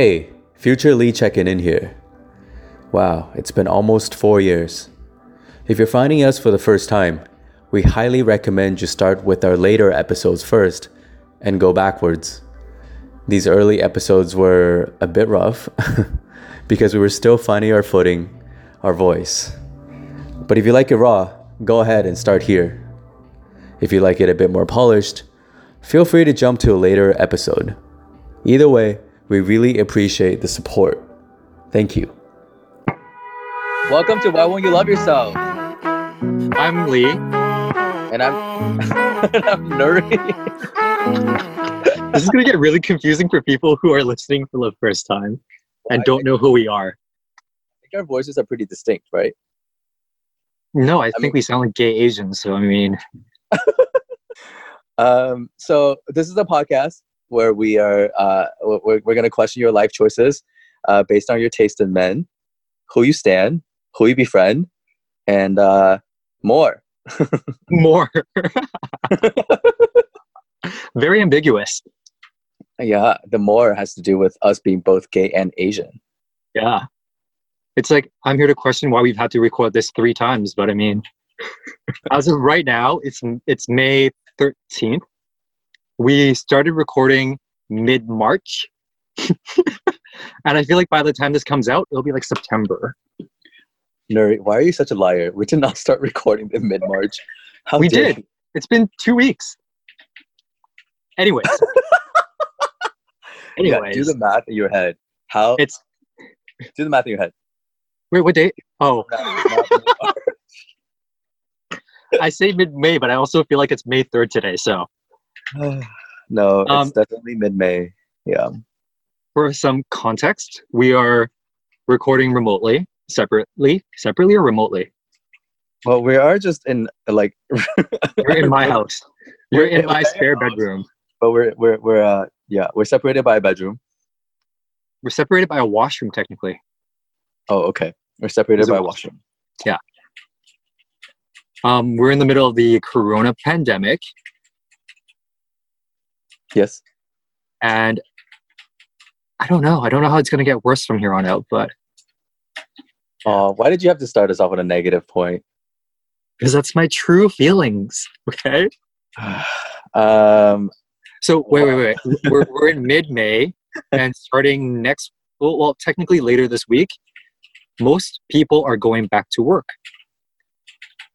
Hey, Future Lee checking in here. Wow, it's been almost four years. If you're finding us for the first time, we highly recommend you start with our later episodes first and go backwards. These early episodes were a bit rough because we were still finding our footing, our voice. But if you like it raw, go ahead and start here. If you like it a bit more polished, feel free to jump to a later episode. Either way, we really appreciate the support. Thank you. Welcome to Why Won't You Love Yourself? I'm Lee. And I'm, and I'm Nuri. this is going to get really confusing for people who are listening for the first time and don't know who we are. I think our voices are pretty distinct, right? No, I, I think mean, we sound like gay Asians. So, I mean. um, so, this is a podcast where we are uh, we're, we're going to question your life choices uh, based on your taste in men, who you stand, who you befriend, and uh, more. more. Very ambiguous. Yeah, the more has to do with us being both gay and Asian. Yeah. It's like I'm here to question why we've had to record this three times, but I mean, as of right now, it's it's May 13th. We started recording mid March, and I feel like by the time this comes out, it'll be like September. Nuri, why are you such a liar? We did not start recording in mid March. We did. You? It's been two weeks. Anyways. Anyways. Yeah, do the math in your head. How? It's. Do the math in your head. Wait, what date? Oh. I say mid May, but I also feel like it's May 3rd today, so. no, it's um, definitely mid May. Yeah. For some context, we are recording remotely separately, separately or remotely? Well, we are just in like we're in my house. We're in my spare bedroom. But we're we're we're uh yeah, we're separated by a bedroom. We're separated by a washroom technically. Oh, okay. We're separated by a washroom. Yeah. Um, we're in the middle of the corona pandemic. Yes. And I don't know. I don't know how it's going to get worse from here on out, but Oh, why did you have to start us off with a negative point? Because that's my true feelings. Okay. um. So wait, wait, wait. we're we're in mid May, and starting next, well, well, technically later this week, most people are going back to work,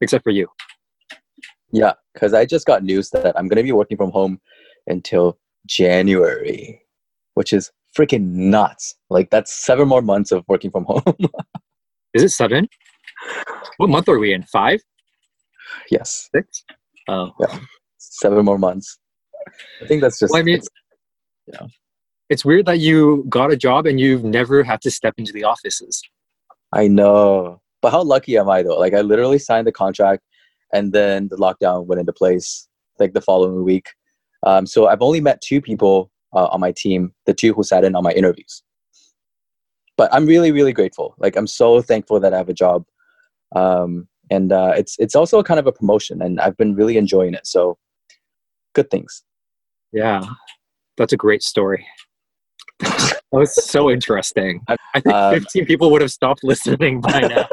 except for you. Yeah, because I just got news that I'm going to be working from home until January, which is freaking nuts. Like that's seven more months of working from home. Is it seven? What month are we in? Five? Yes. Six? Oh. Yeah. Seven more months. I think that's just. Well, I mean, yeah. It's weird that you got a job and you've never had to step into the offices. I know. But how lucky am I though? Like, I literally signed the contract and then the lockdown went into place like the following week. Um, so I've only met two people uh, on my team, the two who sat in on my interviews but I'm really, really grateful. Like I'm so thankful that I have a job. Um, and uh, it's it's also kind of a promotion, and I've been really enjoying it. So, good things. Yeah, that's a great story. that was so interesting. I think um, 15 people would have stopped listening by now.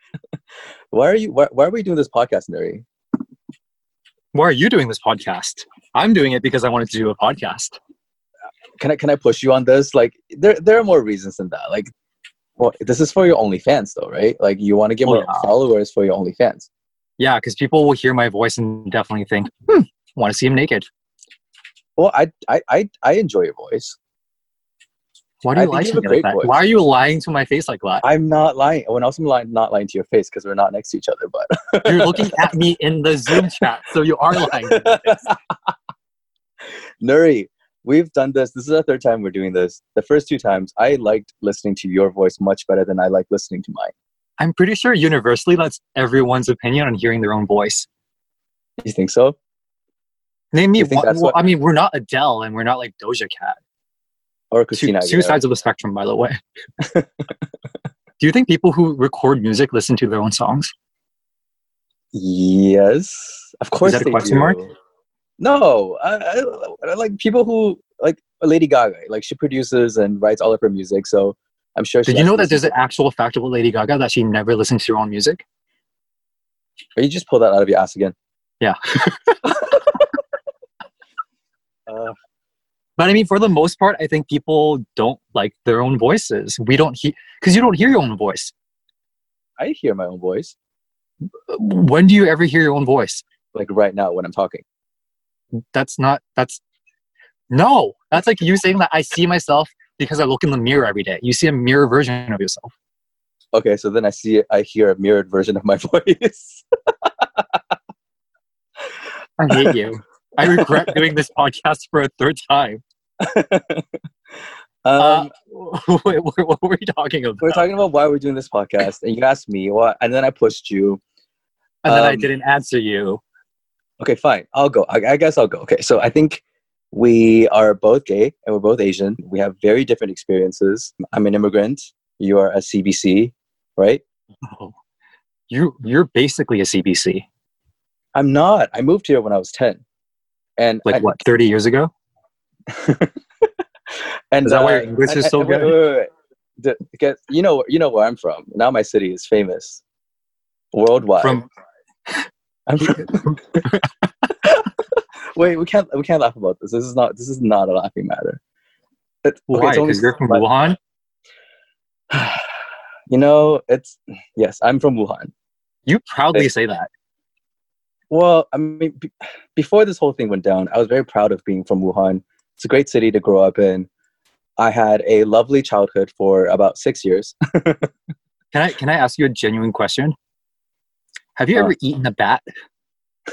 why are you? Why, why, are we doing this podcast, Nuri? Why are you doing this podcast? I'm doing it because I wanted to do a podcast can I can I push you on this? Like there there are more reasons than that. Like well, this is for your OnlyFans though, right? Like you want to get oh, more yeah. followers for your OnlyFans. Yeah, because people will hear my voice and definitely think, hmm, want to see him naked. Well, I I I, I enjoy your voice. Why do you lie to me like that? Voice. Why are you lying to my face like that? I'm not lying. When else am I not lying to your face because we're not next to each other. But you're looking at me in the Zoom chat, so you are lying. Nuri, we've done this. This is the third time we're doing this. The first two times, I liked listening to your voice much better than I like listening to mine. I'm pretty sure universally that's everyone's opinion on hearing their own voice. You think so? Name me one. Well, what, I mean, we're not Adele and we're not like Doja Cat. Or Christina. Two, two sides of the spectrum, by the way. do you think people who record music listen to their own songs? Yes, of course. Is that a question do. mark? No, I, I, I, like people who like Lady Gaga. Like she produces and writes all of her music, so I'm sure. Did you know that there's an actual fact about Lady Gaga that she never listens to her own music? Or you just pull that out of your ass again. Yeah. Uh, But I mean, for the most part, I think people don't like their own voices. We don't hear because you don't hear your own voice. I hear my own voice, When do you ever hear your own voice? like right now when I'm talking. That's not. That's no. That's like you saying that I see myself because I look in the mirror every day. You see a mirror version of yourself. Okay, so then I see, I hear a mirrored version of my voice. I hate you. I regret doing this podcast for a third time. Uh, um, wait, what, what were we talking about? we're talking about why we're doing this podcast, and you asked me what, and then I pushed you. and then I um, didn't answer you. Okay, fine, I'll go. I, I guess I'll go. Okay, so I think we are both gay and we're both Asian. We have very different experiences. I'm an immigrant. You are a CBC, right? Oh, you you're basically a CBC. I'm not. I moved here when I was ten, and Like I, what? Thirty years ago? And Is that why your uh, English is so good? wait, wait, wait. The- you know, you know where I'm from. Now my city is famous worldwide. From- wait, we can't we can't laugh about this. This is not this is not a laughing matter. It, okay, why? Because you're from but- Wuhan. You know, it's yes, I'm from Wuhan. You proudly It- say that. Well, I mean, be- before this whole thing went down, I was very proud of being from Wuhan. It's a great city to grow up in. I had a lovely childhood for about six years. Can I can I ask you a genuine question? Have you Uh. ever eaten a bat?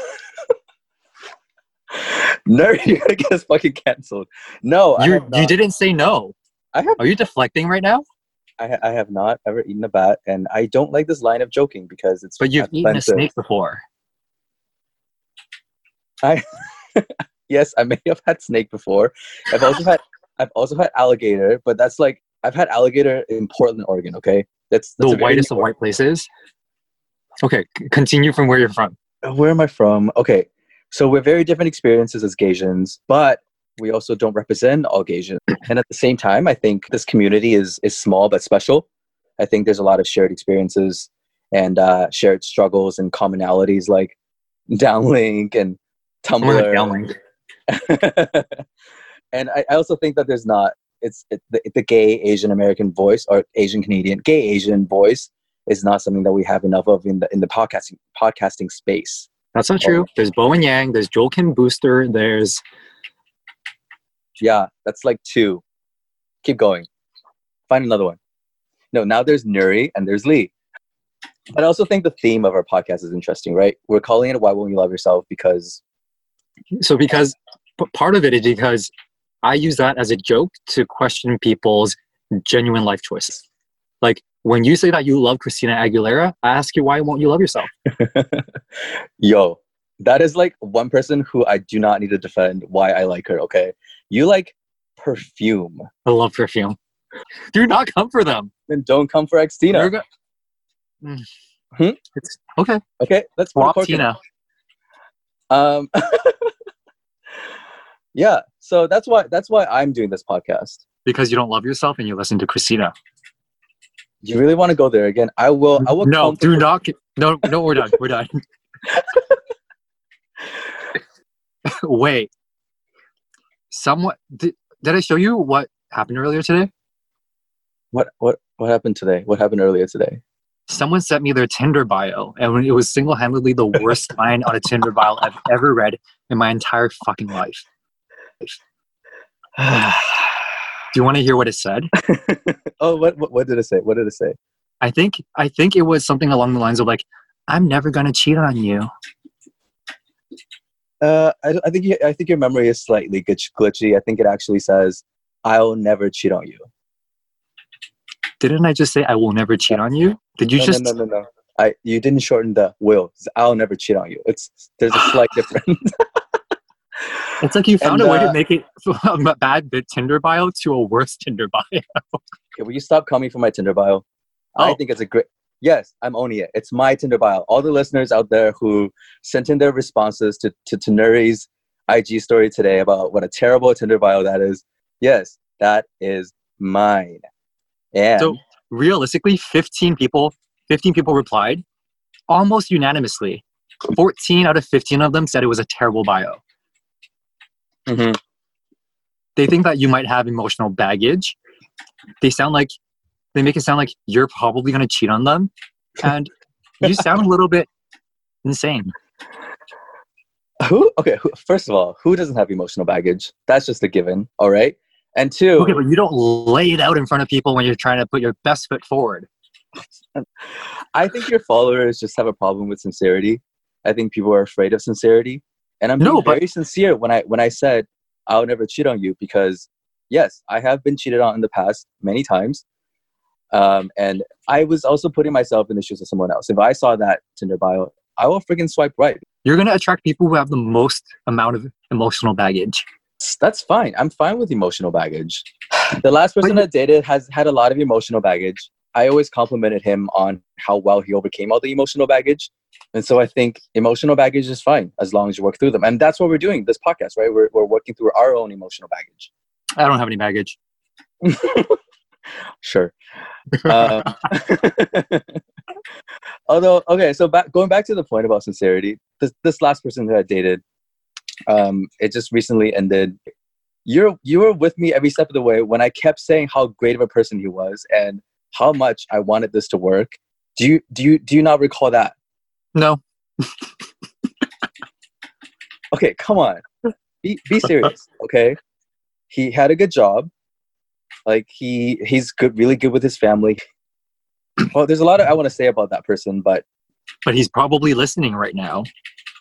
no, you're gonna get us fucking canceled. No, You you didn't say no. I have Are you deflecting right now? I, ha- I have not ever eaten a bat, and I don't like this line of joking because it's. But you've eaten a offensive. snake before. I Yes, I may have had snake before. I've also had I've also had alligator, but that's like I've had alligator in Portland, Oregon. Okay, that's, that's The whitest of white places. Okay, continue from where you're from. Where am I from? Okay, so we're very different experiences as Gaysians, but we also don't represent all Gaysians. And at the same time, I think this community is is small but special. I think there's a lot of shared experiences and uh, shared struggles and commonalities like Downelink and Tumblr. Downelink. and I, I also think that there's not it's it, the, the gay Asian American voice or Asian Canadian gay Asian voice is not something that we have enough of in the in the podcasting podcasting space. That's not true. There's Bowen Yang. There's Joel Kim Booster. There's Yeah, that's like two. Keep going. Find another one. No, now there's Nuri and there's Lee. But I also think the theme of our podcast is interesting, right? We're calling it "Why Won't You Love Yourself" because so because part of it is because I use that as a joke to question people's genuine life choices. Like when you say that you love Christina Aguilera, I ask you why won't you love yourself? Yo, that is like one person who I do not need to defend why I like her, okay? You like perfume. I love perfume. Do not come for them. Then don't come for Xtina. go- Mm. Hmm? It's okay. Okay, let's Swap. Tina. Um Yeah, so that's why that's why I'm doing this podcast. Because you don't love yourself and you listen to Christina. You really want to go there again? I will I will No, do not. No, no, we're done. We're done. Wait. Somewhat. Did, did I show you what happened earlier today? What what what happened today? What happened earlier today? Someone sent me their Tinder bio, and it was single handedly the worst line on a Tinder bio I've ever read in my entire fucking life. Do you want to hear what it said? oh, what, what what did it say? What did it say? I think I think it was something along the lines of like, "I'm never gonna cheat on you." Uh, I, I think you, I think your memory is slightly glitch, glitchy. I think it actually says, "I'll never cheat on you." Didn't I just say I will never cheat on you? Did you no, just no, no, no, no. I you didn't shorten the will. I'll never cheat on you. It's there's a slight difference. It's like you found And, a way uh, to make it from a bad bit Tinder bio to a worse Tinder bio. Okay, will you stop coming for my Tinder bio? I Oh. think it's a great. Yes, I'm owning it. It's my Tinder bio. All the listeners out there who sent in their responses to to, to Nuri's IG story today about what a terrible Tinder bio that is. Yes, that is mine. And So realistically, 15 people, 15 people replied almost unanimously. 14 out of 15 of them said it was a terrible bio. Mhm. They think that you might have emotional baggage. They sound like they make it sound like you're probably going to cheat on them and you sound a little bit insane. who okay, who, first of all, who doesn't have emotional baggage? That's just a given, all right? And two, Okay, but you don't lay it out in front of people when you're trying to put your best foot forward. I think your followers just have a problem with sincerity. I think people are afraid of sincerity. And I'm being No, but- very sincere when I when I said I'll never cheat on you because yes, I have been cheated on in the past many times. Um, and I was also putting myself in the shoes of someone else. If I saw that Tinder bio, I will freaking swipe right. You're going to attract people who have the most amount of emotional baggage. That's fine. I'm fine with emotional baggage. The last person I dated has had a lot of emotional baggage. I always complimented him on how well he overcame all the emotional baggage. And so I think emotional baggage is fine as long as you work through them. And that's what we're doing this podcast, right? We're, we're working through our own emotional baggage. I don't have any baggage. Sure. Um, although, okay, so back, going back to the point about sincerity, this, this last person that I dated, um, it just recently ended. You're you were with me every step of the way when I kept saying how great of a person he was and how much I wanted this to work. Do you do you do you not recall that? No. Okay, come on, be be serious. Okay, he had a good job. Like he he's good, really good with his family. Well, there's a lot of I want to say about that person, but But he's probably listening right now.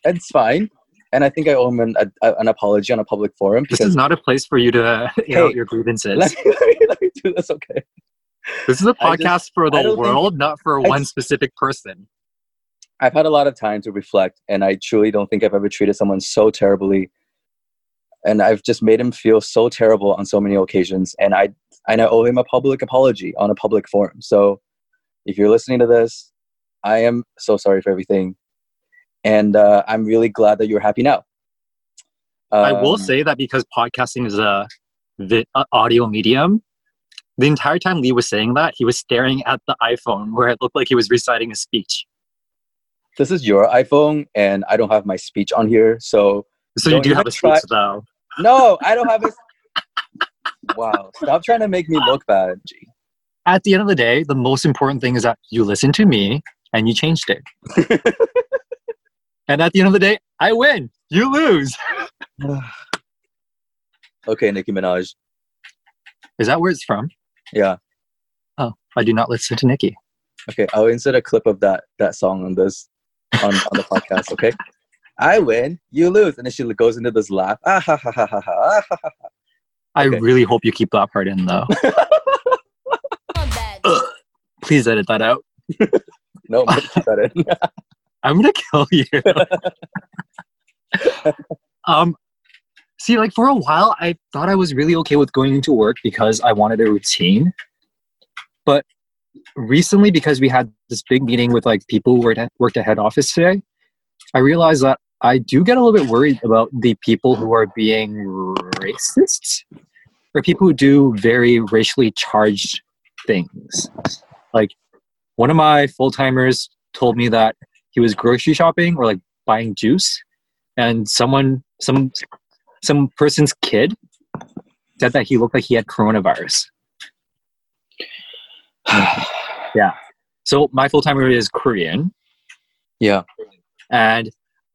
it's fine. And I think I owe him an, a, an apology on a public forum This is not a place for you to uh, air Hey, out your grievances. let, me, let, me, let me do this. Okay. This is a podcast just- for the don't think- world, not for one specific person. I've had a lot of time to reflect, and I truly don't think I've ever treated someone so terribly. And I've just made him feel so terrible on so many occasions, and I and I owe him a public apology on a public forum. So, if you're listening to this, I am so sorry for everything, and uh, I'm really glad that you're happy now. I will Um, say that because podcasting is a vi- uh, audio medium, the entire time Lee was saying that, he was staring at the iPhone where it looked like he was reciting a speech. This is your iPhone, and I don't have my speech on here, so So you do have a try- speech, though. no, I don't have a. wow! Stop trying to make me look bad. Gee. At the end of the day, the most important thing is that you listen to me and you changed it. and at the end of the day, I win. You lose. okay, Nicki Minaj. Is that where it's from? Yeah. Oh, I do not listen to Nicki. Okay, I'll insert a clip of that that song on this on, on the podcast. Okay, I win, you lose, and then she goes into this laugh. Ah ha ha ha ha ha. ha, ha. I Okay. really hope you keep that part in, though. Please edit that out. No, I'm gonna keep that in. I'm gonna kill you. um, see, like for a while, I thought I was really okay with going into work because I wanted a routine. But recently, because we had this big meeting with like people who worked at, head office today, I realized that I do get a little bit worried about the people who are being racist or people who do very racially charged things. Like one of my full timers told me that he was grocery shopping or like buying juice and someone some some person's kid said that he looked like he had coronavirus so my full-timer is korean yeah, and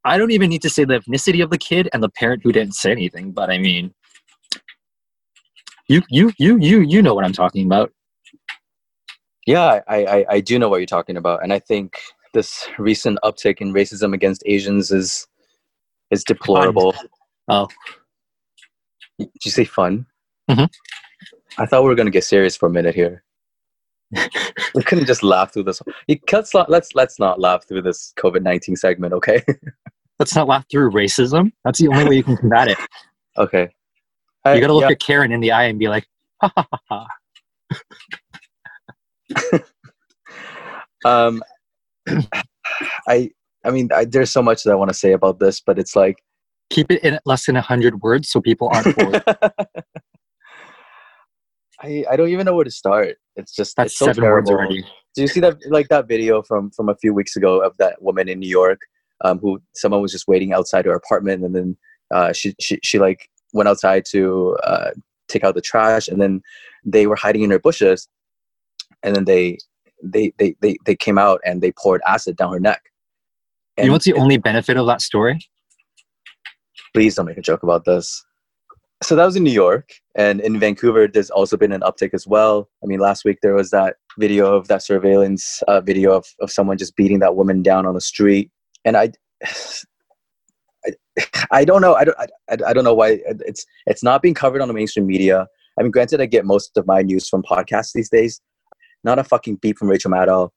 i don't even need to say the ethnicity of the kid and the parent who didn't say anything but i mean you you you you you know what i'm talking about yeah, I, I I do know what you're talking about, and I think this recent uptick in racism against Asians is is deplorable. Oh. Did you say fun? Mhm. I thought we were gonna get serious for a minute here. we couldn't just laugh through this. Let's not let's let's not laugh through this COVID nineteen segment, okay? let's not laugh through racism that's the only way you can combat it okay. you gotta look yeah, at karen in the eye and be like ha ha ha ha um, I I mean I, there's so much that I want to say about this, but it's like keep it in less than 100 words so people aren't bored I, I don't even know where to start. It's just That's it's so seven words terrible. already. Do you see that like that video from from a few weeks ago of that woman in New York, um, who someone was just waiting outside her apartment, and then uh, she she she like went outside to uh, take out the trash, and then they were hiding in her bushes, and then they they they they, they came out and they poured acid down her neck. you know what's the only benefit of that story? please don't make a joke about this. So that was in New York, and in Vancouver, there's also been an uptick as well. I mean, last week there was that video of that surveillance uh, video of, of someone just beating that woman down on the street, and I, I, I don't know, I don't, I, I- don't know why it's it's not being covered on the mainstream media. I mean, granted, I get most of my news from podcasts these days. Not a fucking beep from Rachel Maddow,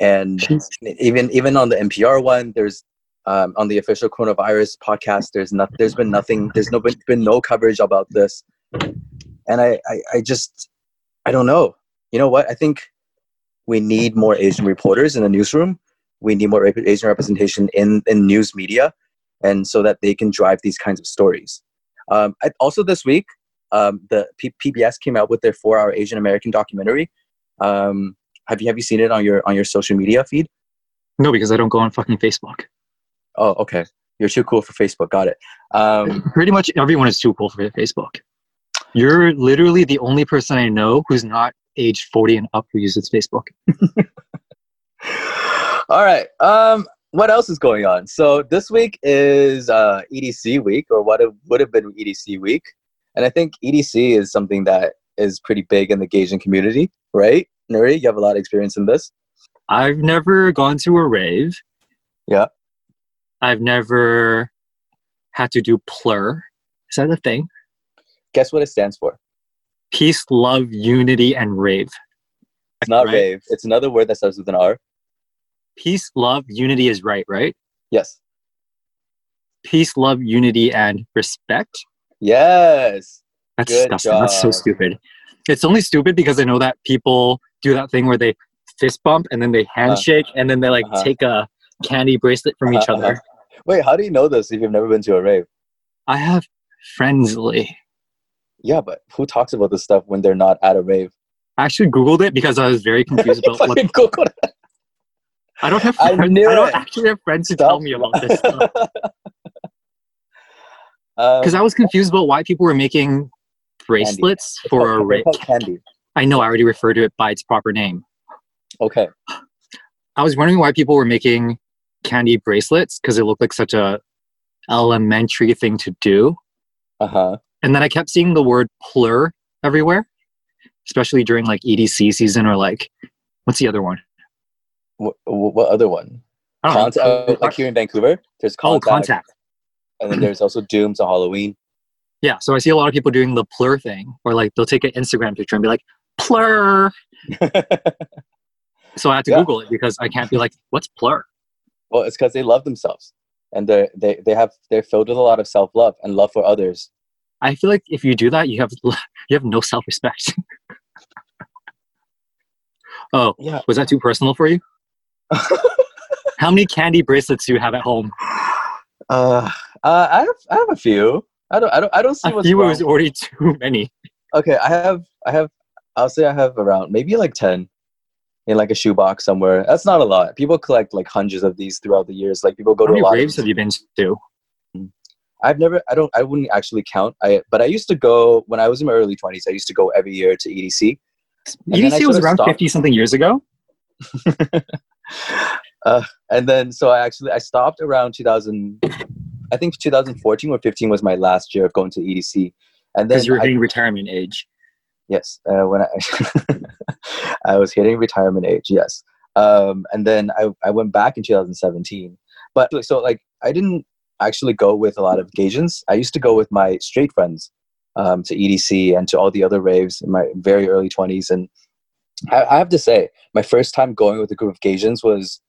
and even even on the NPR one, there's um, on the official coronavirus podcast. There's not. There's been nothing. There's no been, been no coverage about this, and I, I I just I don't know. You know what? I think we need more Asian reporters in the newsroom. We need more Asian representation in in news media, and so that they can drive these kinds of stories. Um, I, also, this week, um, the P- PBS came out with their four-hour Asian American documentary. Um, have you have you seen it on your on your social media feed? No, because I don't go on fucking Facebook. Oh, okay. You're too cool for Facebook. Got it. Um, Pretty much everyone is too cool for Facebook. You're literally the only person I know who's not age 40 and up who uses Facebook. all right. Um, what else is going on? So this week is uh, EDC week, or what it would have been EDC week, and I think EDC is something that is pretty big in the Gaysian community, right? Nuri, you have a lot of experience in this. I've never gone to a rave. Yeah. I've never had to do plur. Is that a thing? Guess what it stands for? Peace, love, unity, and rave. It's not Right. rave. It's another word that starts with an R. Peace, love, unity is right, right? Yes. Peace, love, unity, and respect. Yes. That's Good disgusting. That's so stupid. It's only stupid because I know that people do that thing where they fist bump and then they handshake and then they like Uh-huh. take a candy bracelet from each Uh-huh, other. uh-huh. Wait, how do you know this if you've never been to a rave? I have friendsly. Yeah, but who talks about this stuff when they're not at a rave? I actually googled it because I was very confused about what Fucking Google it. I don't have I friends, knew I don't it. actually have friends who Stop. tell me about this stuff. Um, Because I was confused about why people were making bracelets It's for called- a rave. candy. I know I already referred to it by its proper name. Okay. I was wondering why people were making candy bracelets because it looked like such a elementary thing to do. Uh huh. And then I kept seeing the word plur everywhere, especially during like EDC season or like what's the other one? What, what other one? I don't Contact, know. uh, like here in Vancouver, there's oh, contact, contact. and then there's also Dooms on Halloween. Yeah, so I see a lot of people doing the plur thing, or like they'll take an Instagram picture and be like plur. So I had to Yeah. Google it because I can't be like, what's plur? Well, it's because they love themselves, and they they they have they're filled with a lot of self love and love for others. I feel like if you do that, you have you have no self respect. oh, Yeah. was that too personal for you? How many candy bracelets do you have at home? Uh, uh, I have I have a few. I don't I don't I don't see A what's few wrong. was already too many. Okay, I have I have I'll say I have around maybe like ten in like a shoebox somewhere. That's not a lot. People collect like hundreds of these throughout the years. Like people go How to a lot. raves of have you been to? I've never I don't I wouldn't actually count. I but I used to go when I was in my early twenties. I used to go every year to EDC. EDC was around fifty something years ago. uh, and then so I actually I stopped around 2000. I think 2014 or 15 was my last year of going to EDC. And then Because you were hitting retirement age. Yes, uh, when I I was hitting retirement age. Yes, um, and then I I went back in 2017. But so like I didn't actually go with a lot of Gaysians. I used to go with my straight friends um, to EDC and to all the other raves in my very early 20s. And I, I have to say, my first time going with a group of Gaysians was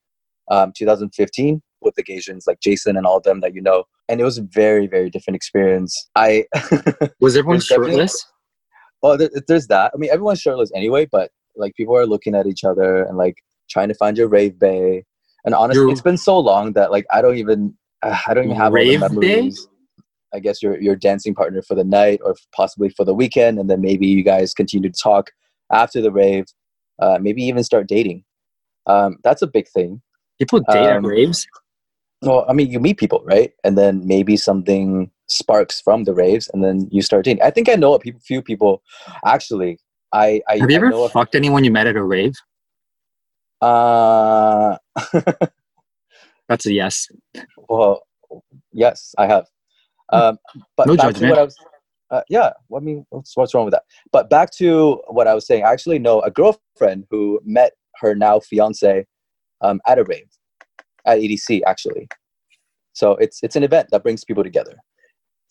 um, 2015 with the Gaysians like Jason and all of them that you know. And it was a very very different experience. I Was everyone shirtless? Well, there, there's that. I mean, everyone's shirtless anyway, but like people are looking at each other and like trying to find your rave bae. And honestly, Your- it's been so long that like I don't even uh, I don't even have Rave all the bay? memories. I guess your your dancing partner for the night or possibly for the weekend, and then maybe you guys continue to talk after the rave. Uh, maybe even start dating. Um, that's a big thing. People date Um, at raves. Well, I mean, you meet people, right? And then maybe something sparks from the raves, and then you start dating. I think I know a few people. Actually, I I Have you I ever know a- fucked anyone you met at a rave? uh, That's a yes. well, yes, I have. Um, but No back to judgment. what I was. Uh, yeah, I mean, what's, what's wrong with that? But back to what I was saying. I actually know a girlfriend who met her now fiance um, at a rave at EDC, actually. So it's it's an event that brings people together.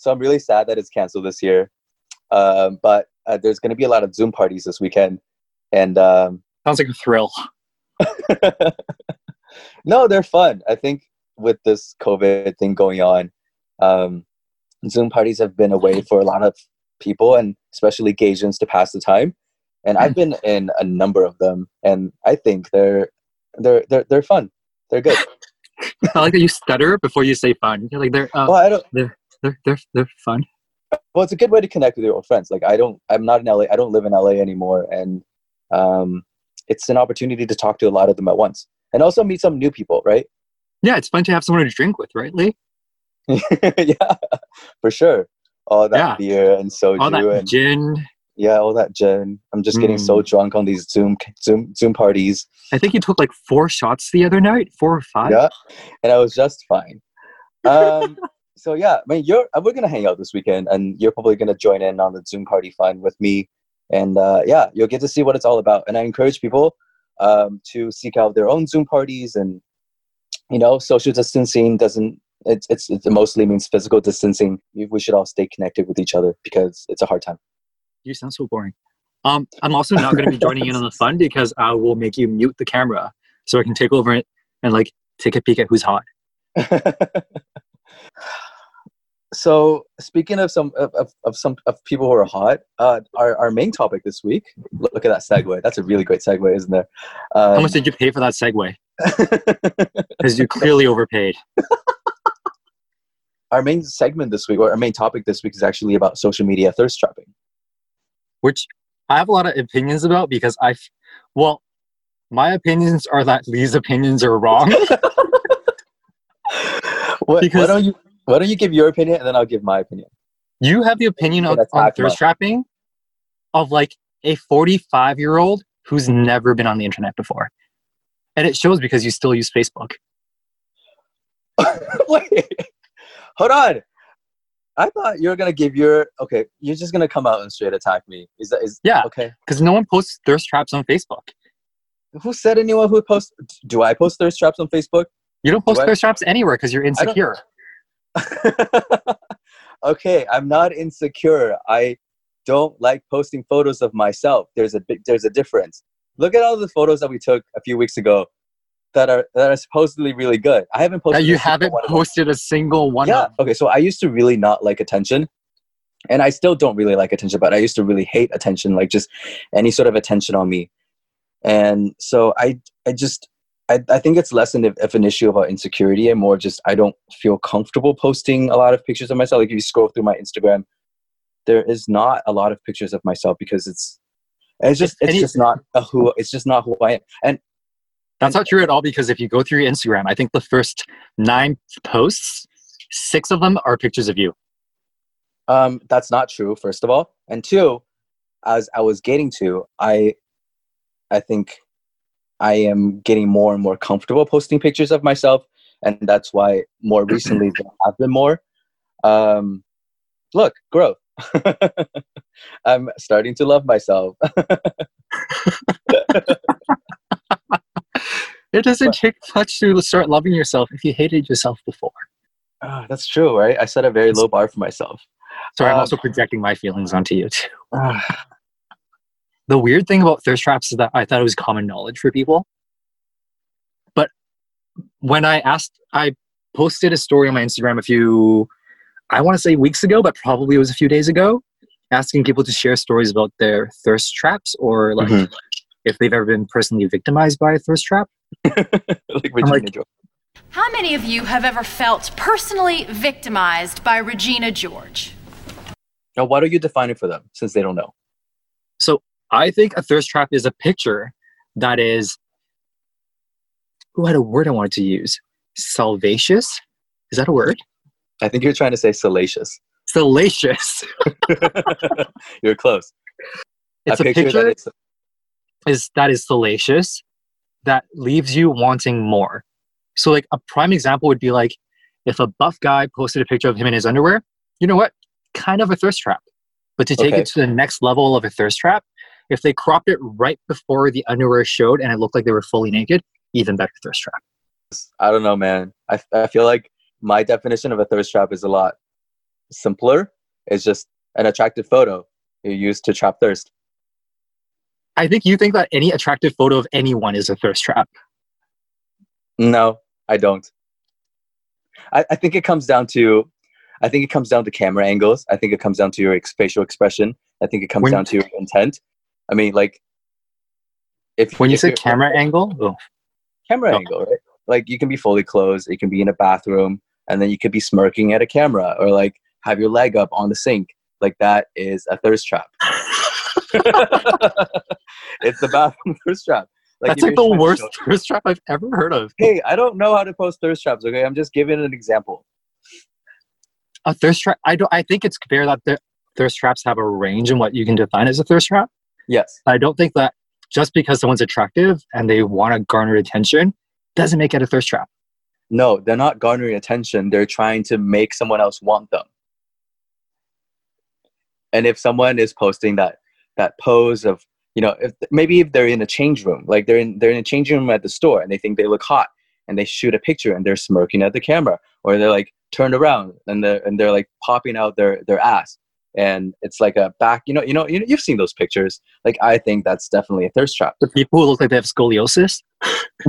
So I'm really sad that it's canceled this year. Um, but uh, there's going to be a lot of Zoom parties this weekend, and um, Sounds like a thrill. no, they're fun. I think with this COVID thing going on, um, Zoom parties have been a way for a lot of people, and especially Gaysians, to pass the time. And I've been in a number of them, and I think they're they're they're they're fun. They're good. I like that you stutter before you say fun. You're like they're uh, Well, I don't. they're they're they're they're fun. Well, it's a good way to connect with your old friends. Like I don't. I'm not in LA. I don't live in LA anymore, and um, it's an opportunity to talk to a lot of them at once, and also meet some new people. Right? Yeah, it's fun to have someone to drink with, right, Lee? yeah, for sure. All that Yeah. beer and soju All that and gin. yeah, all that gin. I'm just getting so Mm. drunk on these Zoom Zoom Zoom parties. I think you took like four shots the other night, four or five. Yeah, and I was just fine. Um, so yeah, I mean, you're we're gonna hang out this weekend, and you're probably gonna join in on the Zoom party fun with me, and uh, yeah, you'll get to see what it's all about. And I encourage people um, to seek out their own Zoom parties, and you know, social distancing doesn't. It's, it's it mostly means physical distancing. We we should all stay connected with each other because it's a hard time. You sound so boring. Um, I'm also not going to be joining in on the fun because I will make you mute the camera so I can take over it and like take a peek at who's hot. so speaking of some of, of, of some of people who are hot uh our, our main topic this week look, look at that segue that's a really great segue isn't there um, How much did you pay for that segue? Because you clearly overpaid. our main segment this week or our main topic this week is actually about social media thirst trapping which I have a lot of opinions about because i well, my opinions are that Lee's opinions are wrong. what, why Because- don't you why don't you give your opinion and then i'll give my opinion? You have the opinion of, on thirst trapping of like a 45 year old who's never been on the internet before. And it shows because you still use Facebook. wait. Hold on. I thought you were gonna give your okay you're just gonna come out and straight attack me. Is that is Yeah, okay. because no one posts thirst traps on Facebook. who said anyone who posts do i post thirst traps on facebook You don't post Do traps anywhere because you're insecure. okay, I'm not insecure. I don't like posting photos of myself. There's a big there's a difference. Look at all the photos that we took a few weeks ago that are that are supposedly really good. I haven't posted That you haven't one of them. posted a single one Yeah. of. Okay, so I used to really not like attention. And I still don't really like attention, but I used to really hate attention, like just any sort of attention on me. And so I I just I, I think it's less an, of an issue about insecurity and more just I don't feel comfortable posting a lot of pictures of myself. Like if you scroll through my Instagram, there is not a lot of pictures of myself because it's it's just it's just not a who it's just not who I am. And That's not true at all because if you go through your Instagram, I think the first nine posts, six of them are pictures of you. Um, that's not true, first of all. And two, as I was getting to, I I think I am getting more and more comfortable posting pictures of myself, and that's why more recently there have been more. Um, look, growth. I'm starting to love myself. It doesn't take much to start loving yourself if you hated yourself before. Ah, that's true, right? I set a very low bar for myself. Sorry, I'm Um, also projecting my feelings onto you too. Ah, The weird thing about thirst traps is that I thought it was common knowledge for people. But when I asked, I posted a story on my Instagram a few, I want to say weeks ago, but probably it was a few days ago, asking people to share stories about their thirst traps or like Mhm. if they've ever been personally victimized by a thirst trap. like Regina like- George. How many of you have ever felt personally victimized by Regina George? Now, why don't you define it for them since they don't know? I think a thirst trap is a picture that is, who had a word I wanted to use? Salvacious? Is that a word? I think you're trying to say salacious. Salacious. you're close. It's a picture, that is, is that is salacious that leaves you wanting more. So like a prime example would be like if a buff guy posted a picture of him in his underwear, you know what? Kind of a thirst trap. But to take Okay. it to the next level of a thirst trap, if they cropped it right before the underwear showed and it looked like they were fully naked, even better thirst trap. I don't know, man. I, I feel like my definition of a thirst trap is a lot simpler. It's just an attractive photo you use to trap thirst. I think you think that any attractive photo of anyone is a thirst trap. No, I don't. I, I think it comes down to I think it comes down to camera angles. I think it comes down to your ex- facial expression. I think it comes When- down to your intent. I mean, like if When you if say camera angle, oh, camera Oh. angle, right? Like you can be fully closed. It can be in a bathroom, and then you could be smirking at a camera, or like have your leg up on the sink. Like that is a thirst trap. it's the bathroom thirst trap. that's like the worst thirst trap I've ever heard of. Hey, I don't know how to post thirst traps. Okay, I'm just giving an example. a thirst trap i don't i think it's fair that the thirst traps have a range in what you can define as a thirst trap Yes. i don't think that just because someone's attractive and they want to garner attention doesn't make it a thirst trap No, they're not garnering attention. They're trying to make someone else want them. And if someone is posting that that pose of, you know, if maybe if they're in a change room, like they're in they're in a change room at the store and they think they look hot and they shoot a picture and they're smirking at the camera or they're like turned around and they're and they're like popping out their their ass and it's like a back, you know, you know, you know you've seen those pictures. Like I think that's definitely a thirst trap. the people who look like they have scoliosis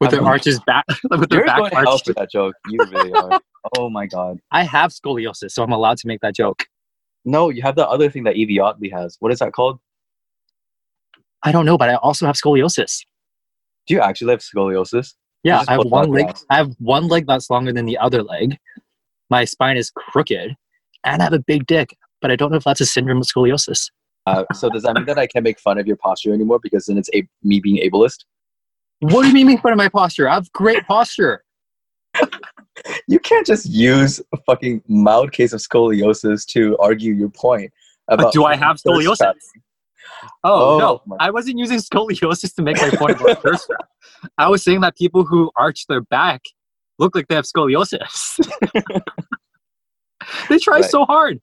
with their arches back with their back arched for that joke. You really are. Oh my god. i have scoliosis so i'm allowed to make that joke No, you have the other thing that Evie Oddly has. What is that called? i don't know but i also have scoliosis Do you actually have scoliosis? yeah i have one leg i have one leg that's longer than the other leg my spine is crooked and i have a big dick but i don't know if that's a syndrome of scoliosis Uh, so does that mean that I can't make fun of your posture anymore because then it's a- me being ableist? What do you mean make fun of my posture? I have great posture. You can't just use a fucking mild case of scoliosis to argue your point. About But do I have scoliosis? traps. Oh, Oh, no, my- I wasn't using scoliosis to make my point about thirst trap. I was saying that people who arch their back look like they have scoliosis. they try so hard.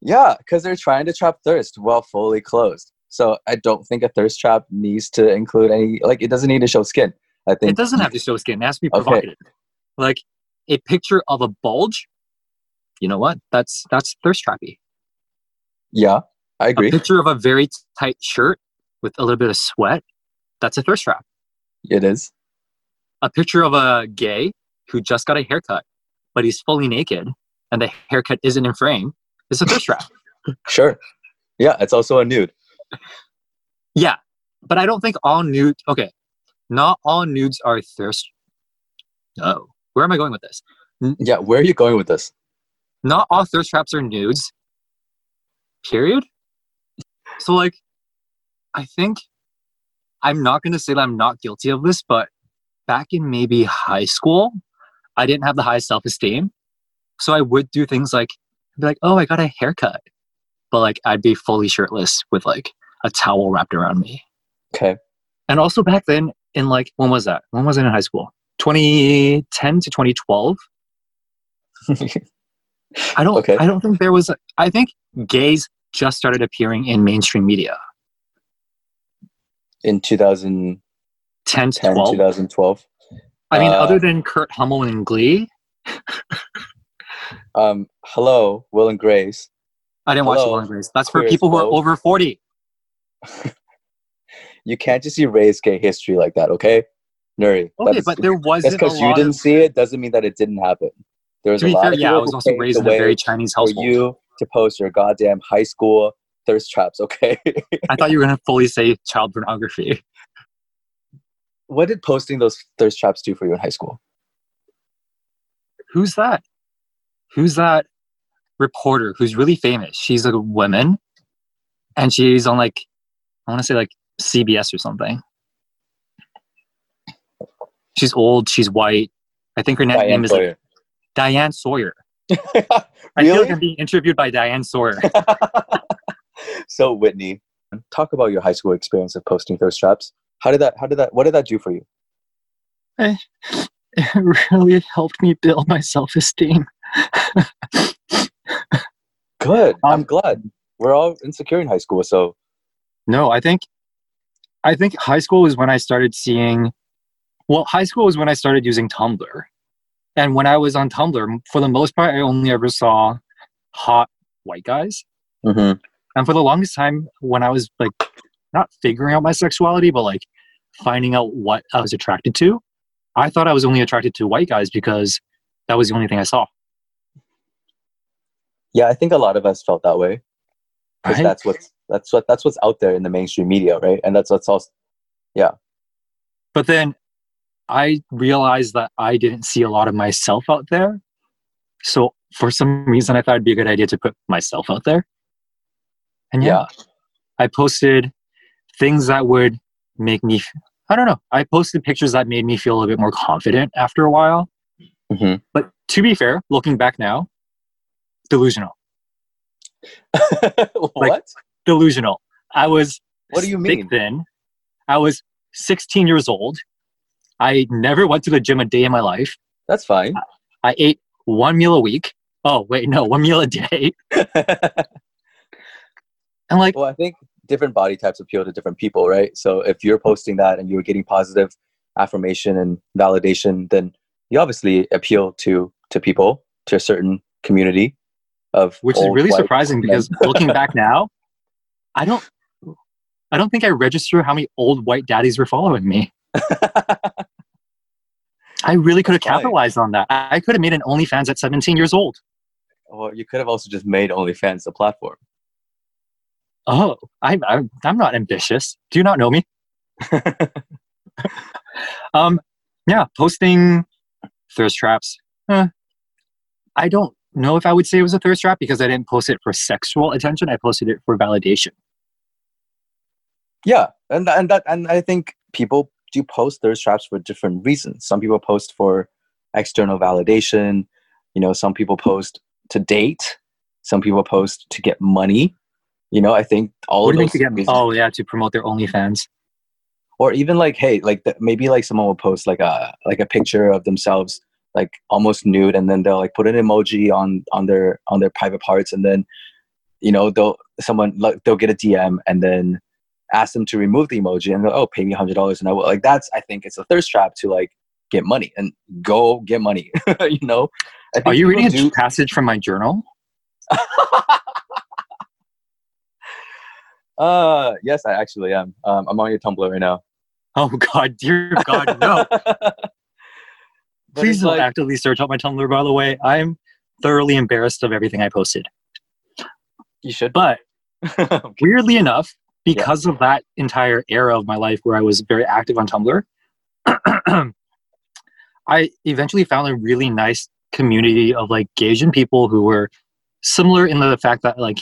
Yeah, because they're trying to trap thirst while fully closed. So I don't think a thirst trap needs to include any like it doesn't need to show skin. I think It doesn't have to show skin. It has to be Okay. Like a picture of a bulge. You know what? That's that's thirst trappy. yeah, I agree. A picture of a very tight shirt with a little bit of sweat. That's a thirst trap. It is. a picture of a gay who just got a haircut, but he's fully naked and the haircut isn't in frame. It's a thirst trap. Sure. Yeah, it's also a nude. Yeah, but I don't think all nude. Okay, not all nudes are thirst. No, where am I going with this? Yeah, where are you going with this? Not all thirst traps are nudes. Period. So like, I think I'm not going to say that I'm not guilty of this, but back in maybe high school, I didn't have the highest self esteem. So I would do things like be like, oh, I got a haircut. But like I'd be fully shirtless with like a towel wrapped around me. Okay. And also back then in like when was that? When was I in high school? 2010 to 2012. I don't Okay. I don't think there was a, I think gays just started appearing in mainstream media. In 2010, 10 to 12. 2012. I mean Uh, other than Kurt Hummel and Glee, Um, hello, Will and Grace. I didn't watch Will and Grace. That's for people who are over 40. You can't just erase gay history like that, okay? Nuri. Okay, but there wasn't a because you didn't of, see it doesn't mean that it didn't happen. There was a lot fair, of yeah, I was also raised in a very Chinese for you to post your goddamn high school thirst traps, okay? I thought you were going to fully say child pornography. what did posting those thirst traps do for you in high school? Who's that? Who's that reporter who's really famous? She's a woman and she's on like, I want to say like CBS or something. She's old, she's white. I think her na- name is like Diane Sawyer. I feel really? like I'm being interviewed by Diane Sawyer. so Whitney, talk about your high school experience of posting thirst traps. How did that? How did that? What did that do for you? it really helped me build my self esteem. Good. I'm Um, glad. We're all insecure in high school, so No, I think I think high school was when I started seeing well, high school was when I started using Tumblr. And when I was on Tumblr, for the most part I only ever saw hot white guys. Mhm. And for the longest time when I was like not figuring out my sexuality, but like finding out what I was attracted to, I thought I was only attracted to white guys because that was the only thing I saw. Yeah, I think a lot of us felt that way because Right? that's what's that's what that's what's out there in the mainstream media, right? And that's what's also yeah. But then I realized that I didn't see a lot of myself out there. So for some reason, I thought it'd be a good idea to put myself out there. And yeah, yeah. I posted things that would make me, I don't know, I posted pictures that made me feel a little bit more confident after a while. Mhm. But to be fair, looking back now, delusional. what? Delusional. I was What do you mean? thin. I was 16 years old. I never went to the gym a day in my life. That's fine. I ate one meal a week. Oh, wait, no, one meal a day. And like, well, I think different body types appeal to different people, right? So if you're posting that and you're getting positive affirmation and validation, then you obviously appeal to to people, to a certain community of which is really surprising men. because looking back now, I don't, I don't think I register how many old white daddies were following me. I really could have capitalized on that. I could have made an OnlyFans at 17 years old. Well, you could have also just made OnlyFans the platform. Oh, I'm, I'm, I'm not ambitious. Do you not know me? Um, yeah, posting thirst traps. eh, I don't know if I would say it was a thirst trap because I didn't post it for sexual attention. I posted it for validation. Yeah, and and that and I think people do post thirst traps for different reasons. Some people post for external validation. You know, some people post to date. Some people post to get money. You know, I think all What of those to get? Oh yeah, to promote their OnlyFans. or even like hey like the, maybe like someone will post like a like a picture of themselves like almost nude and then they'll like put an emoji on on their on their private parts and then you know they'll someone like they'll get a dm and then ask them to remove the emoji and they'll oh pay me hundred dollars and i will like that's i think it's a thirst trap to like get money and go get money you know I think Are you reading a passage from my journal? uh yes i actually am um, i'm on your tumblr right now Oh God, dear God, no! But Please don't like- actively search out my Tumblr. By the way, I'm thoroughly embarrassed of everything I posted. you should But Okay. weirdly enough, because of that entire era of my life where I was very active on Tumblr, I eventually found a really nice community of like Asian people who were similar in the fact that like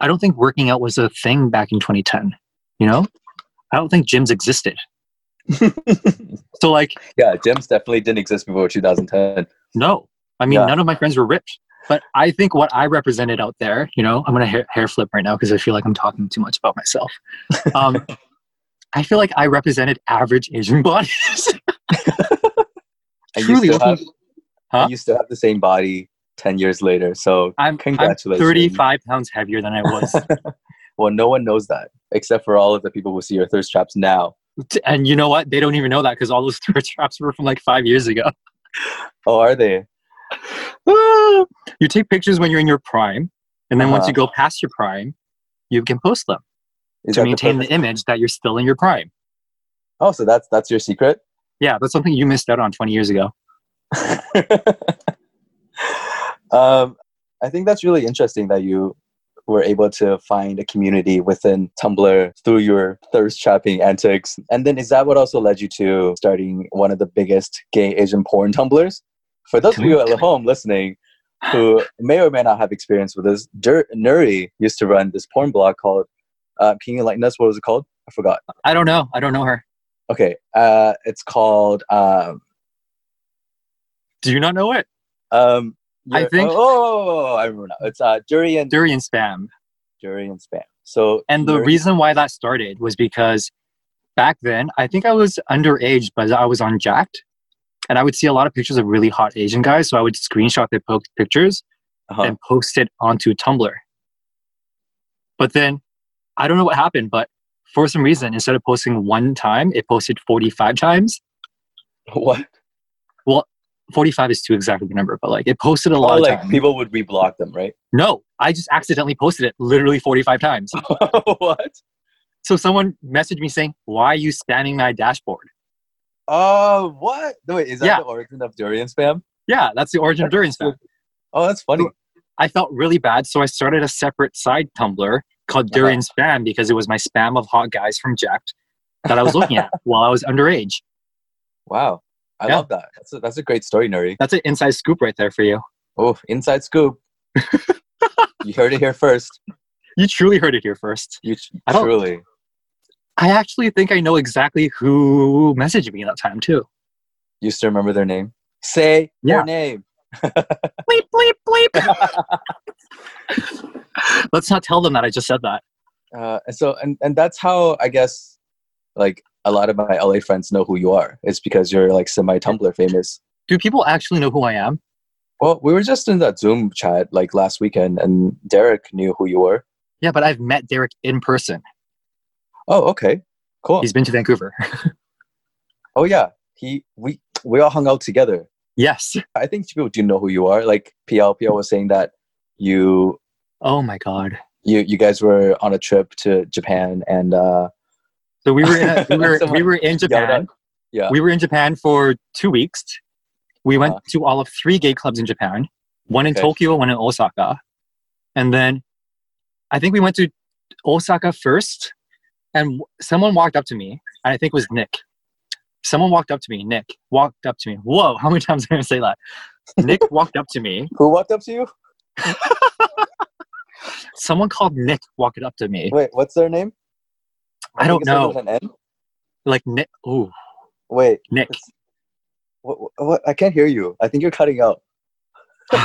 I don't think working out was a thing back in 2010. You know, I don't think gyms existed. So like, yeah, gyms definitely didn't exist before 2010. no, I mean Yeah. none of my friends were ripped. But I think what I represented out there, you know, I'm gonna hair, hair flip right now because I feel like I'm talking too much about myself. Um, I feel like I represented average Asian bodies. And Truly you still, have, Huh? you still have the same body 10 years later. So I'm, I'm Congratulations. 35 pounds heavier than I was. well, no one knows that except for all of the people who see your thirst traps now. And you know what? They don't even know that because all those thirst traps were from like five years ago. Oh, are they? you take pictures when you're in your prime, and then once Uh-huh. you go past your prime, you can post them Is to maintain the, perfect- image that you're still in your prime. Oh, so that's that's your secret. Yeah, that's something you missed out on 20 years ago. um, I think that's really interesting that you were able to find a community within Tumblr through your thirst trapping antics. And then is that what also led you to starting one of the biggest gay Asian porn Tumblrs? For those of you at home listening who may or may not have experience with this, Dur- Nuri used to run this porn blog called, uh, can you enlighten us? What was it called? I forgot. I don't know. I don't know her. Okay. Uh, it's called, um, Do you not know it? um, I think- oh, oh, oh, oh, I remember now. It's uh, Durian, Durian spam. Durian spam. So, And the Nuri- reason why that started was because back then, I think I was underage, but I was on Jack'd. And I would see a lot of pictures of really hot Asian guys. So I would screenshot their po- pictures uh-huh. and post it onto Tumblr. But then I don't know what happened, but for some reason, instead of posting one time, it posted 45 times. What what? 45 is too exact of a number, but like it posted a Oh, lot of like people would reblog them, right? no, I just accidentally posted it literally 45 times. what? So someone messaged me saying, Why are you spamming my dashboard? Oh, what? No, wait, is that Yeah. the origin of durian spam? Yeah, that's the origin of Durian spam. Oh, that's funny. I felt really bad, so I started a separate side Tumblr called Uh-huh. Durian Spam because it was my spam of hot guys from Jack'd that I was looking at while I was underage. Wow, I Yeah. love that. That's a, that's a great story, Nuri. That's an inside scoop right there for you. Oh, inside scoop. you heard it here first. You truly heard it here first. You tr- I truly. I actually think I know exactly who messaged me that time too. You still remember their name? Say Yeah. their name. Bleep, bleep, bleep. Let's not tell them that I just said that. Uh, so, and and that's how I guess, like a lot of my LA friends know who you are. It's because you're like semi Tumblr famous. Do people actually know who I am? Well, we were just in that Zoom chat like last weekend, and Derek knew who you were. Yeah, but I've met Derek in person. Oh, okay, cool. He's been to Vancouver. oh yeah, he we we all hung out together. yes. I think people do know who you are. Like PL, PL was saying that you Oh my god. you you guys were on a trip to Japan, and uh, So we were in we were we were in Japan. out- yeah. We were in Japan for two weeks. We went Uh-huh. to all of three gay clubs in Japan. One in Okay. Tokyo, one in Osaka, and then I think we went to Osaka first. And w- someone walked up to me, and I think it was Nick. Someone walked up to me. Nick walked up to me. Whoa! How many times am I going to say that? Nick walked up to me. who walked up to you? Someone called Nick walked up to me. Wait, what's their name? I don't it started know. an N? Like Nick. Ooh, Wait, Nick. what, what? I can't hear you. I think you're cutting out.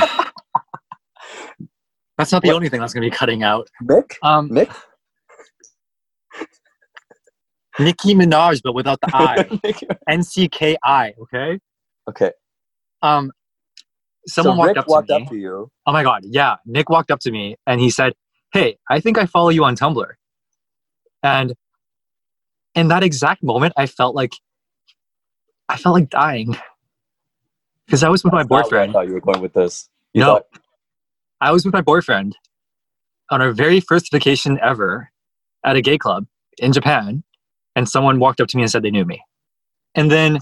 That's not the What? only thing that's going to be cutting out. Nick? Um, Nick? Nicki Minaj, but without the I. N C K I. Okay. okay. Um, someone so walked Rick up walked to me. up to you. Oh my god, yeah. Nick walked up to me and he said, "Hey, I think I follow you on Tumblr." And in that exact moment, I felt like I felt like dying because I was with my That's where boyfriend. I thought you were going with this. You No. thought- I was with my boyfriend on our very first vacation ever at a gay club in Japan, and someone walked up to me and said they knew me. And then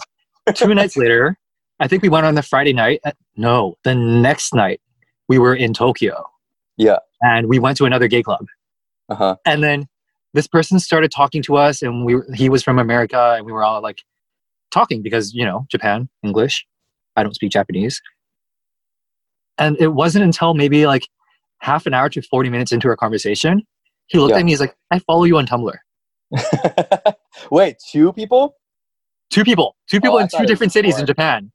two nights later, I think we went on the Friday night. uh, No, the next night we were in Tokyo. Yeah. And we went to another gay club. uh-huh. And then this person started talking to us, and we were- he was from America, and we were all like talking because you know Japan English. I don't speak Japanese. And it wasn't until maybe like half an hour to forty minutes into our conversation, he looked Yeah. at me. He's like, "I follow you on Tumblr." Wait, two people? Two people, two people Oh, in two different cities in. Japan.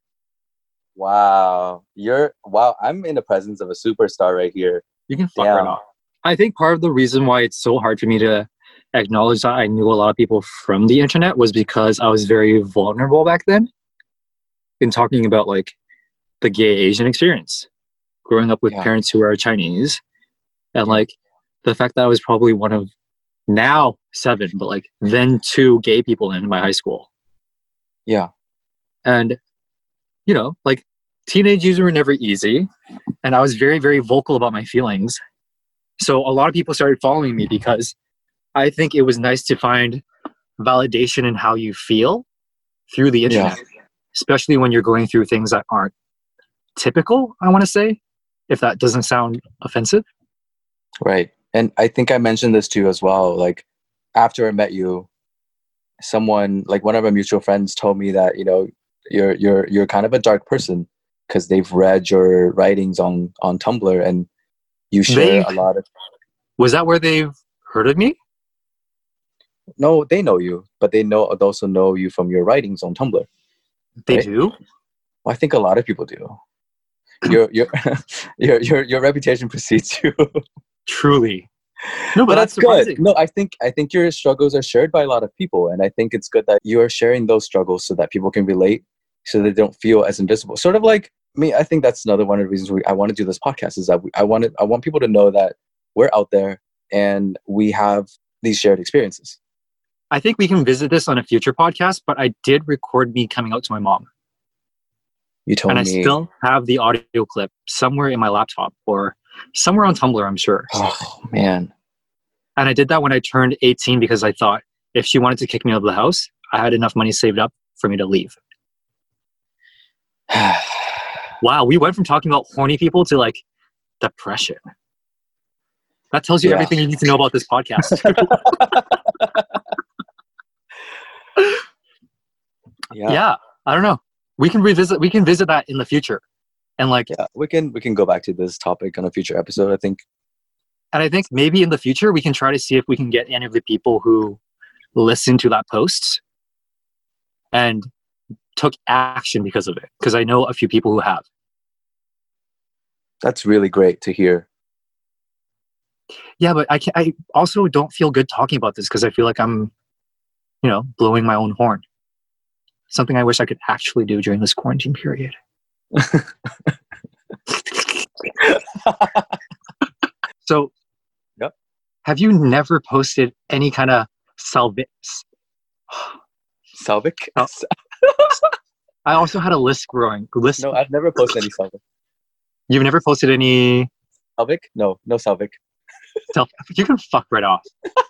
Wow. You're wow, I'm in the presence of a superstar right here. You can fuck right off. I think part of the reason why it's so hard for me to acknowledge that I knew a lot of people from the internet was because I was very vulnerable back then in talking about like the gay Asian experience. Growing up with Yeah. parents who are Chinese and like the fact that I was probably one of now seven, but like then two gay people in my high school. Yeah. And you know, like teenage years were never easy. And I was very, very vocal about my feelings. So a lot of people started following me because I think it was nice to find validation in how you feel through the Yeah. internet, especially when you're going through things that aren't typical, I want to say, if that doesn't sound offensive. Right. and I think I mentioned this to you as well. Like after I met you, someone like one of my mutual friends told me that you know you're you're you're kind of a dark person because they've read your writings on on Tumblr and you share They've- a lot of Was that where they've heard of me? No they know you but they know they also know you from your writings on Tumblr. They Right. do. Well, I think a lot of people do. Your your your your your reputation precedes you. Truly. No, but, but that's, that's good. No, I think I think your struggles are shared by a lot of people, and I think it's good that you are sharing those struggles so that people can relate, so they don't feel as invisible. Sort of like me. I think that's another one of the reasons we, I want to do this podcast is that we, I want I want people to know that we're out there and we have these shared experiences. I think we can visit this on a future podcast, but I did record me coming out to my mom. You told me. and I still have the audio clip somewhere in my laptop or somewhere on Tumblr, I'm sure. oh man, And I did that when I turned 18 because I thought if she wanted to kick me out of the house, I had enough money saved up for me to leave. Wow, we went from talking about horny people to like depression. That tells you Yeah. everything you need to know about this podcast. yeah. yeah, I don't know. We can revisit. We can visit that in the future, and like, yeah, we can we can go back to this topic on a future episode. I think. and I think maybe in the future we can try to see if we can get any of the people who listened to that post and took action because of it. Because I know a few people who have. That's really great to hear. Yeah, but I can I also don't feel good talking about this because I feel like I'm, you know, blowing my own horn. Something I wish I could actually do during this quarantine period. So, Yep. have you never posted any kind of salvi? Salvik? Oh. I also had a list growing. List. No, I've never posted any Salvik. You've never posted any Salvik? No, no Salvik. self. You can fuck right off.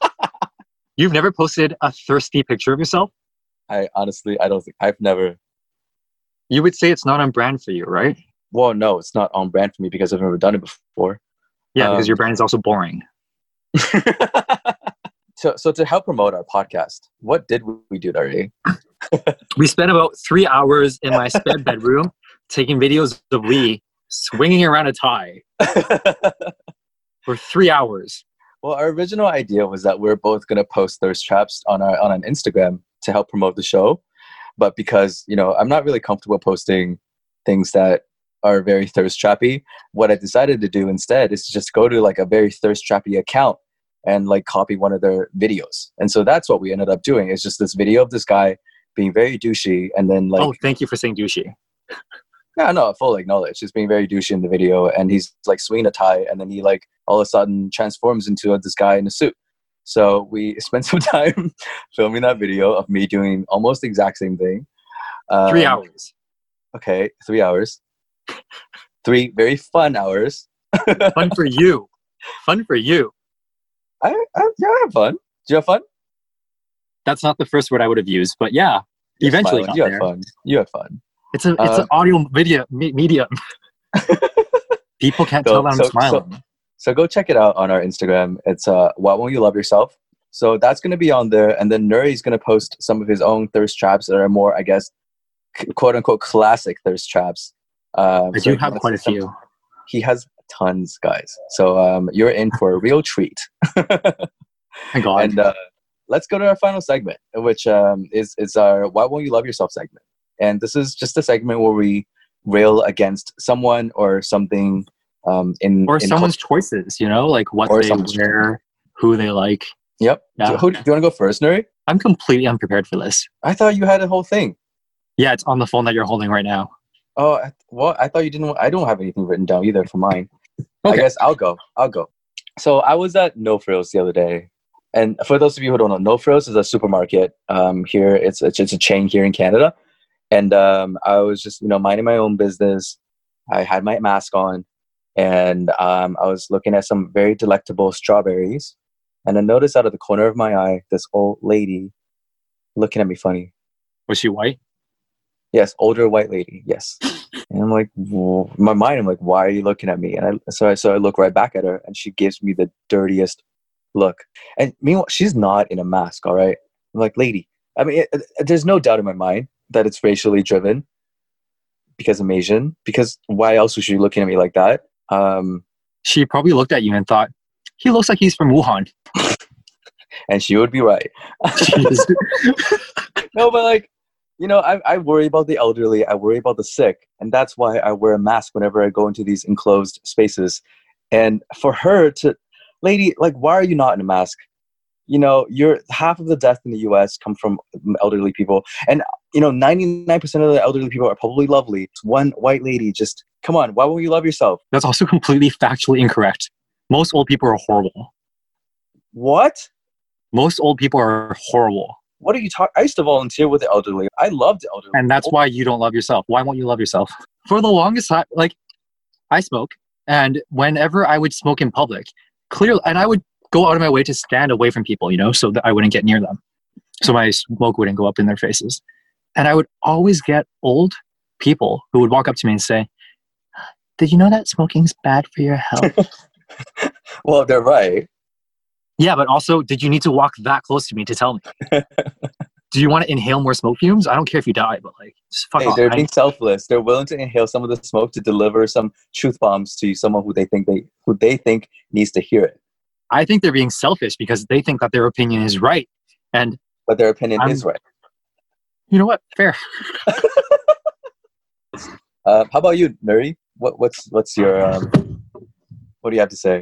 You've never posted a thirsty picture of yourself. I honestly, I don't think I've never. You would say it's not on brand for you, right? Well, no, it's not on brand for me because I've never done it before. Yeah, because Um, your brand is also boring. so, so to help promote our podcast, what did we do, Dari? We spent about three hours in my spare bedroom taking videos of Lee swinging around a tie for three hours. Well, our original idea was that we are both gonna post thirst traps on our on an Instagram to help promote the show, but because you know I'm not really comfortable posting things that are very thirst trappy, what I decided to do instead is to just go to like a very thirst trappy account and like copy one of their videos, and so that's what we ended up doing. It's just this video of this guy being very douchey, and then like oh, thank you for saying douchey. Yeah, no, fully acknowledge. He's being very douchey in the video, and he's like swinging a tie, and then he like all of a sudden transforms into this guy in a suit. So we spent some time filming that video of me doing almost the exact same thing. Um, Three hours. Okay, three hours. Three very fun hours. Fun for you. Fun for you. I, I yeah, I had fun. Did you have fun? That's not the first word I would have used, but yeah, You had eventually got you had there. fun. You had fun. It's a it's Uh, an audio video me- medium. People can't So- tell that I'm so- so- smiling. So go check it out on our Instagram. It's uh, why won't you love yourself? So that's going to be on there, and then Nuri's going to post some of his own thirst traps that are more, I guess, quote unquote classic thirst traps. Um, I so do have quite a some- few. He has tons, guys. So um, you're in for a real treat. My God. and uh, let's go to our final segment, which um, is is our "Why Won't You Love Yourself" segment. And this is just a segment where we rail against someone or something um, in or in someone's choices, you know, like what Or they wear, who they like. Yep. Yeah. Do, who, do you want to go first, Nuri? I'm completely unprepared for this. I thought you had a whole thing. Yeah, it's on the phone that you're holding right now. Oh, well, I thought you didn't. I don't have anything written down either for mine. okay. I guess I'll go. I'll go. So I was at No Frills the other day, and for those of you who don't know, No Frills is a supermarket um, here. It's it's, it's a chain here in Canada, and um, I was just you know minding my own business. I had my mask on, and um, I was looking at some very delectable strawberries, and I noticed out of the corner of my eye this old lady looking at me funny. Was she white? Yes, older white lady. Yes. And I'm like, "Whoa." my mind, I'm like, why are you looking at me? And I, so I, so I look right back at her and she gives me the dirtiest look. And meanwhile, she's not in a mask. All right. I'm like, lady, I mean, it, it- there's no doubt in my mind that it's racially driven because I'm Asian, because why else was she looking at me like that? Um, She probably looked at you and thought, he looks like he's from Wuhan. and she would be right. No, but like, you know, I, I worry about the elderly. I worry about the sick, and that's why I wear a mask whenever I go into these enclosed spaces. And for her to, lady, like, why are you not in a mask? You know, you're half of the deaths in the U.S. come from elderly people, and you know, 99% of the elderly people are probably lovely. It's one white lady. Just come on, why won't you love yourself? That's also completely factually incorrect. Most old people are horrible. What? Most old people are horrible. What are you talking? I used to volunteer with the elderly. I loved the elderly. And that's why you don't love yourself. Why won't you love yourself? For the longest time, like I smoke, and whenever I would smoke in public, clearly, and I would go out of my way to stand away from people, you know, so that I wouldn't get near them. So my smoke wouldn't go up in their faces. And I would always get old people who would walk up to me and say, Did you know that smoking's bad for your health? well, they're right. yeah, but also, did you need to walk that close to me to tell me? Do you want to inhale more smoke fumes? I don't care if you die, but like, just fuck Hey, off. they're I- being selfless. They're willing to inhale some of the smoke to deliver some truth bombs to someone who they think they who they think needs to hear it. I think they're being selfish because they think that their opinion is right. And But their opinion I'm- is right. you know what? Fair. Uh, how about you, Nuri? What what's what's your um, what do you have to say?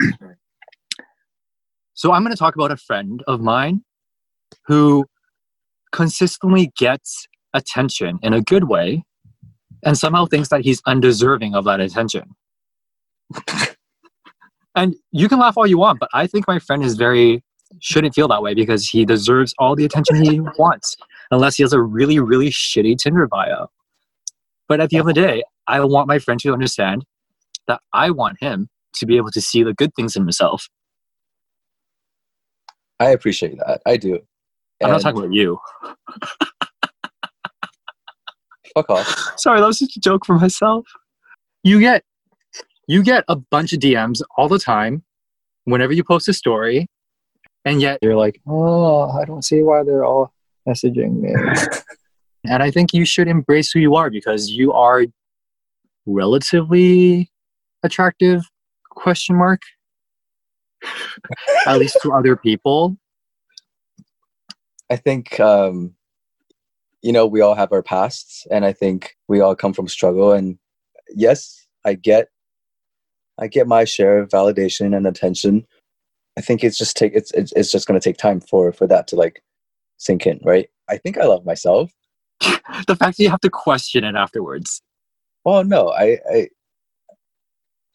So I'm going to talk about a friend of mine who consistently gets attention in a good way and somehow thinks that he's undeserving of that attention. and you can laugh all you want, but I think my friend is very shouldn't feel that way because he deserves all the attention he wants unless he has a really really shitty Tinder bio. But at the end of the day, I want my friend to understand that I want him to be able to see the good things in himself. I appreciate that. I do. I'm not talking about you. fuck off. Sorry, that was just a joke for myself. You get you get a bunch of DMs all the time whenever you post a story, and yet you're like, oh, I don't see why they're all messaging me. and I think you should embrace who you are because you are relatively attractive question mark at least to other people I think um, you know we all have our pasts, and I think we all come from struggle. And yes, I get, I get my share of validation and attention. I think it's just take it's it's, it's just going to take time for for that to like sink in, right? I think I love myself. the fact that you have to question it afterwards Oh no, I, I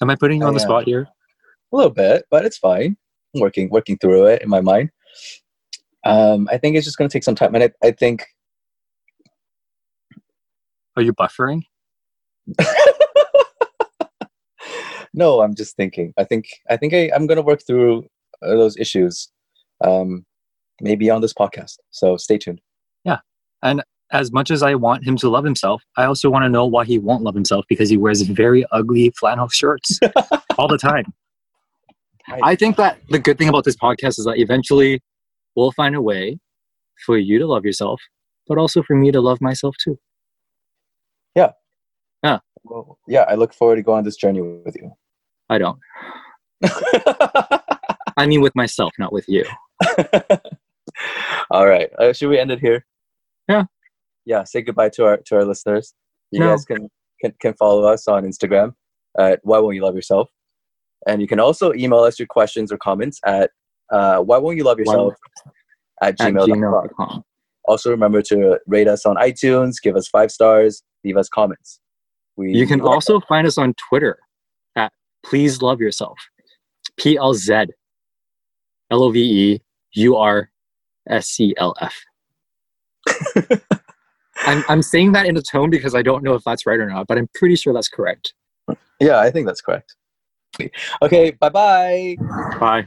am i putting you I on the am. spot here a little bit, but it's fine. I'm working working through it in my mind. Um, I think it's just going to take some time, and I, I think are you buffering no, I'm just thinking. I think I think I, I'm going to work through uh, those issues, um, maybe on this podcast. So stay tuned. Yeah, and as much as I want him to love himself, I also want to know why he won't love himself because he wears very ugly flannel shirts all the time. I think that the good thing about this podcast is that eventually we'll find a way for you to love yourself, but also for me to love myself too. Yeah. Yeah. Well, yeah, I look forward to going on this journey with you. I don't. I mean, with myself, not with you. All right. Uh, should we end it here? Yeah. Yeah. Say goodbye to our to our listeners. You No. guys can, can can follow us on Instagram at Why Won't You Love Yourself, and you can also email us your questions or comments at uh, Why Won't You Love Yourself at At gmail.com. gmail.com. Also, remember to rate us on iTunes, give us five stars, leave us comments. We You can also find us on Twitter Please Love Yourself. P L Z L O V E U R S C L F. I'm, I'm saying that in a tone because I don't know if that's right or not, but I'm pretty sure that's correct. Yeah, I think that's correct. Okay, bye bye. Bye.